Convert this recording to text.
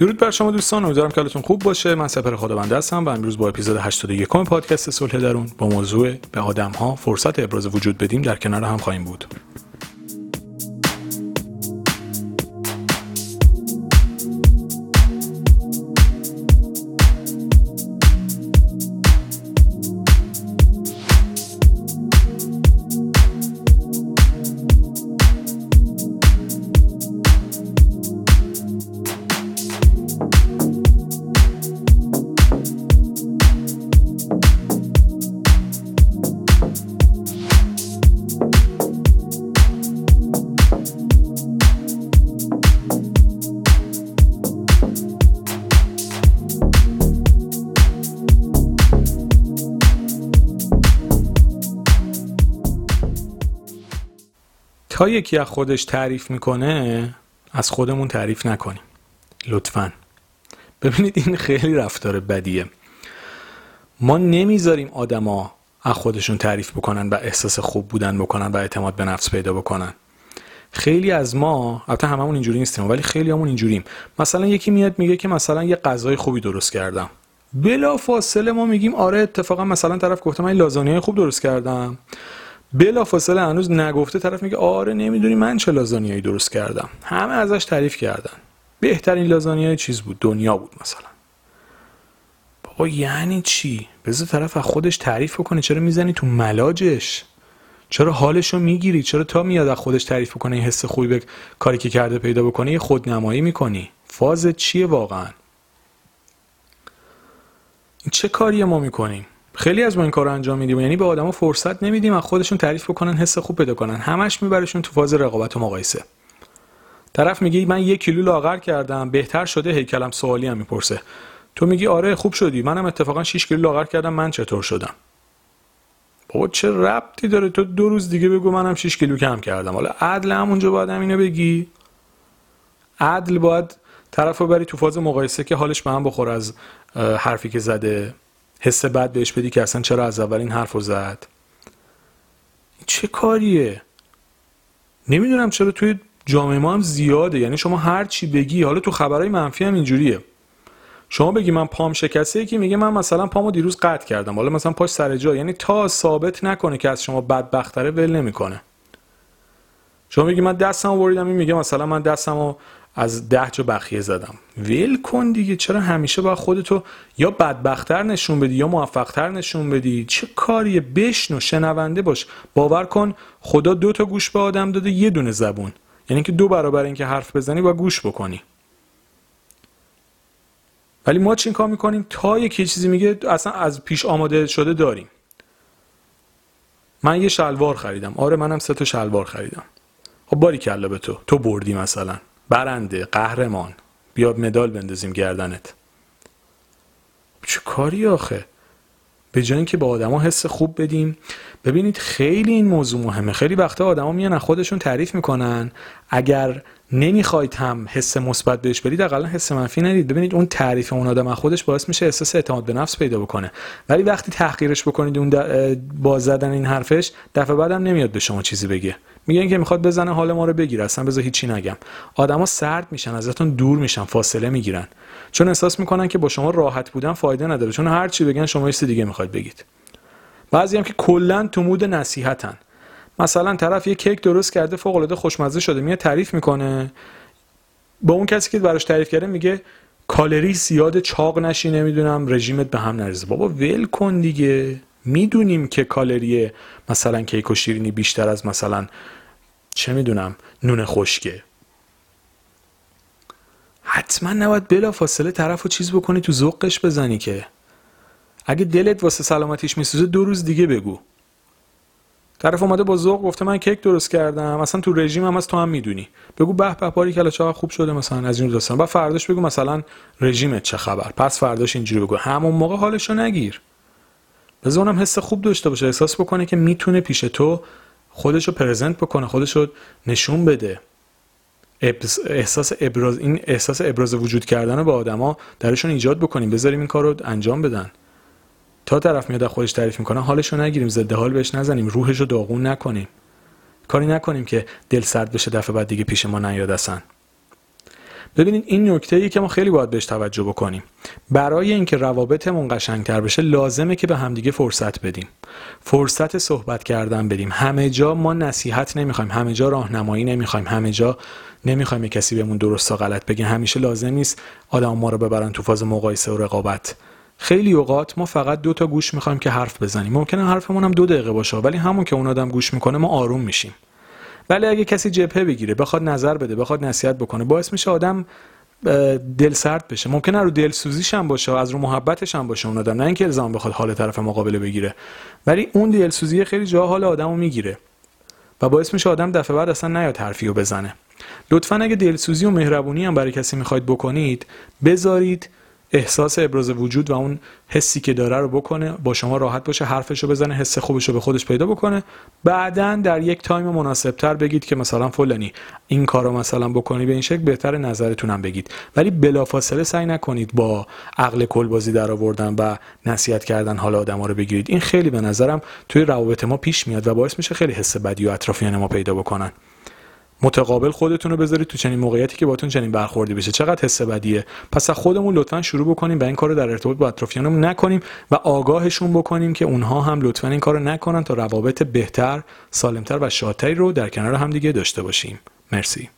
درود بر شما دوستان امیدوارم که حالتون خوب باشه. من سپر خداونده هستم و امروز با اپیزود 81 پادکست صلح درون با موضوع به آدم ها فرصت ابراز وجود بدیم در کنار هم خواهیم بود. تا یکی از خودش تعریف می‌کنه از خودمون تعریف نکنیم. لطفا. ببینید این خیلی رفتار بدیه. ما نمی‌ذاریم آدما از خودشون تعریف بکنن و احساس خوب بودن بکنن و اعتماد به نفس پیدا بکنن. خیلی از ما البته هممون اینجوری نیستیم ولی خیلی همون اینجوریم. مثلا یکی میاد میگه که مثلا یه غذای خوبی درست کردم. بلا فاصله ما میگیم آره اتفاقا مثلا طرف گفته من لازانیای خوب درست کردم. بلا فاصله هنوز نگفته طرف میگه آره نمی‌دونی من چه لازانیایی درست کردم. همه ازش تعریف کردن. بهترین لازانیای چیز بود؟ دنیا بود مثلا. بابا یعنی چی؟ بذار طرف از خودش تعریف کنه چرا می‌زنی تو ملاجش؟ چرا حالشو می‌گیری؟ چرا تا میاد از خودش تعریف کنه این حس خوبی به کاری که کرده پیدا بکنه یه خودنمایی می‌کنی. فاز چیه واقعا؟ این چه کاری ما می‌کنیم؟ خیلی از ما این کار انجام میدیم. یعنی به آدما فرصت نمیدیم از خودشون تعریف بکنن حس خوب پیدا کنن. همش میبرشون تو فاز رقابت و مقایسه. طرف میگه من یک کیلو لاغر کردم بهتر شده هیکلم سوالی هم می‌پرسه. تو میگی آره خوب شدی. منم اتفاقا 6 کیلو لاغر کردم من چطور شدم؟ بابا چه ربطی داره؟ تو دو روز دیگه بگو منم 6 کیلو کم کردم. حالا عدل همونجا باید اینو بگی. عدل باید طرف رو بری تو فاز مقایسه که حالش به هم بخور از حرفی که زده. حس بد بهش بدی که اصلا چرا از اول این حرف رو زد؟ چه کاریه؟ نمی‌دونم چرا توی جامعه ما هم زیاده. یعنی شما هر چی بگی حالا تو خبرهای منفی هم اینجوریه. شما بگی من پام شکسته که میگه من مثلا پامو دیروز قطع کردم. حالا مثلا پاش سر جا. یعنی تا ثابت نکنه که از شما بدبختره ول نمی‌کنه. شما میگی من دستم بریدم این میگه مثلا من دستمو از ده جا بخیه زدم. ول کن دیگه چرا همیشه با خودتو یا بدبختتر نشون بدی یا موفقتر نشون بدی؟ چه کاریه بشنو شنونده باش. باور کن خدا دو تا گوش به آدم داده یه دونه زبون. یعنی که دو برابر اینکه حرف بزنی و گوش بکنی. ولی ما چین کار می‌کنیم؟ تا یکی چیزی میگه اصلا از پیش آماده شده داریم. من یه شلوار خریدم. آره منم سه تا شلوار خریدم. باری کلا به تو تو بردی مثلا. برنده قهرمان. بیا مدال بندازیم گردنت. چه کاری آخه؟ به جای اینکه به آدما حس خوب بدیم. ببینید خیلی این موضوع مهمه. خیلی وقتا آدما میان خودشون تعریف می‌کنن. اگر نمی‌خواید هم حس مثبت بهش بدید اقلا حس منفی ندید. ببینید اون تعریف اون آدم از خودش باعث میشه احساس اعتماد به نفس پیدا بکنه. ولی وقتی تحقیرش بکنید اون باز زدن این حرفش دفعه بعدم نمیاد به شما چیزی بگه. میگن که می‌خواد بزنه حال ما رو بگیره. اصلا بذار هیچی نگم. آدما سرد میشن ازتون دور میشن فاصله می‌گیرن. چون احساس می‌کنن که با شما راحت بودن فایده نداره. چون هر چی بگن شما یه دیگه می‌خواید بگید. بعضی هم که کلا تو مود نصیحتن. مثلا طرف یه کیک درست کرده فوق العاده خوشمزه شده میاد تعریف می‌کنه. با اون کسی که براش تعریف کرده میگه کالری زیاد چاق نشی نمی‌دونم رژیمت به هم نریزه. بابا ول کن دیگه. می‌دونیم که کالری مثلا کیک و شیرینی بیشتر از مثلا چه می‌دونم نون خشکه. حتما نباید بلا فاصله طرف رو چیز بکنی تو ذوقش بزنی که. اگه دلت واسه سلامتیش میسوزه دو روز دیگه بگو. طرف اومده با ذوق گفته من کیک درست کردم. مثلا تو رژیم هم از تو هم می‌دونی. بگو به به باری کلا چقدر خوب شده مثلا از این داستان. بعد فرداش بگو مثلا رژیمت چه خبر. پس فرداش اینجوری بگو. همون موقع حالشو نگیر. بذار اونم حس خوب داشته باشه. احساس بکنه که می‌تونه پیش تو خودشو پرزنت بکنه خودشو نشون بده. احساس ابراز این احساس ابراز وجود کردن به آدما درشون ایجاد بکنیم. بذاریم این کار انجام بدن. تا طرف میاد خودش تعریف می‌کنه حالش رو نگیریم ضد حال بهش نزنیم روحش رو داغون نکنیم. کاری نکنیم که دل سرد بشه دفعه بعد دیگه پیش ما نیاد اصلا. ببینید این نکته ای که ما خیلی باید بهش توجه بکنیم. برای اینکه روابطمون قشنگتر بشه لازمه که به همدیگه فرصت بدیم. فرصت صحبت کردن بدیم. همه جا ما نصیحت نمی‌خوایم همه جا راهنمایی نمی‌خوایم همه جا نمی‌خوایم کسی بهمون درست و غلط بگه. همیشه لازم نیست آدم ما رو ببرن تو فاز مقایسه و رقابت. خیلی اوقات ما فقط دو تا گوش می‌خوایم که حرف بزنیم. ممکنه حرفمون هم دو دقیقه باشه ولی همون که اون آدم گوش می‌کنه ما آروم میشیم. ولی اگه کسی جبهه بگیره بخواد نظر بده بخواد نصیحت بکنه باعث میشه آدم دل سرد بشه. ممکنه رو دلسوزیش هم باشه از رو محبتش هم باشه اون آدم نه اینکه الزام بخواد حال طرف مقابله بگیره. ولی اون دلسوزی خیلی جا حال آدمو می‌گیره و باعث میشه آدم دفعه بعد اصلا نیاد حرفی رو بزنه. لطفا اگه دلسوزی و مهربونی هم برای کسی می‌خواید بکنید بذارید احساس ابراز وجود و اون حسی که داره رو بکنه با شما راحت باشه حرفش رو بزنه حس خوبش رو به خودش پیدا بکنه. بعدا در یک تایم مناسب تر بگید که مثلا فلانی این کار رو مثلا بکنی به این شکل بهتر نظرتونم بگید. ولی بلافاصله سعی نکنید با عقل کل بازی در آوردن و نصیحت کردن حال آدما رو بگیرید. این خیلی به نظرم توی روابط ما پیش میاد و باعث میشه خیلی حس بدی و اطرافیان ما پیدا بکنن. متقابل خودتون رو بذارید تو چنین موقعیتی که باتون چنین برخوردی بشه. چقدر حس بدیه؟ پس خودمون لطفا شروع بکنیم و این کار رو در ارتباط با اطرافیانمون نکنیم و آگاهشون بکنیم که اونها هم لطفا این کار رو نکنن تا روابط بهتر سالمتر و شادتری رو در کنار همدیگه داشته باشیم. مرسی.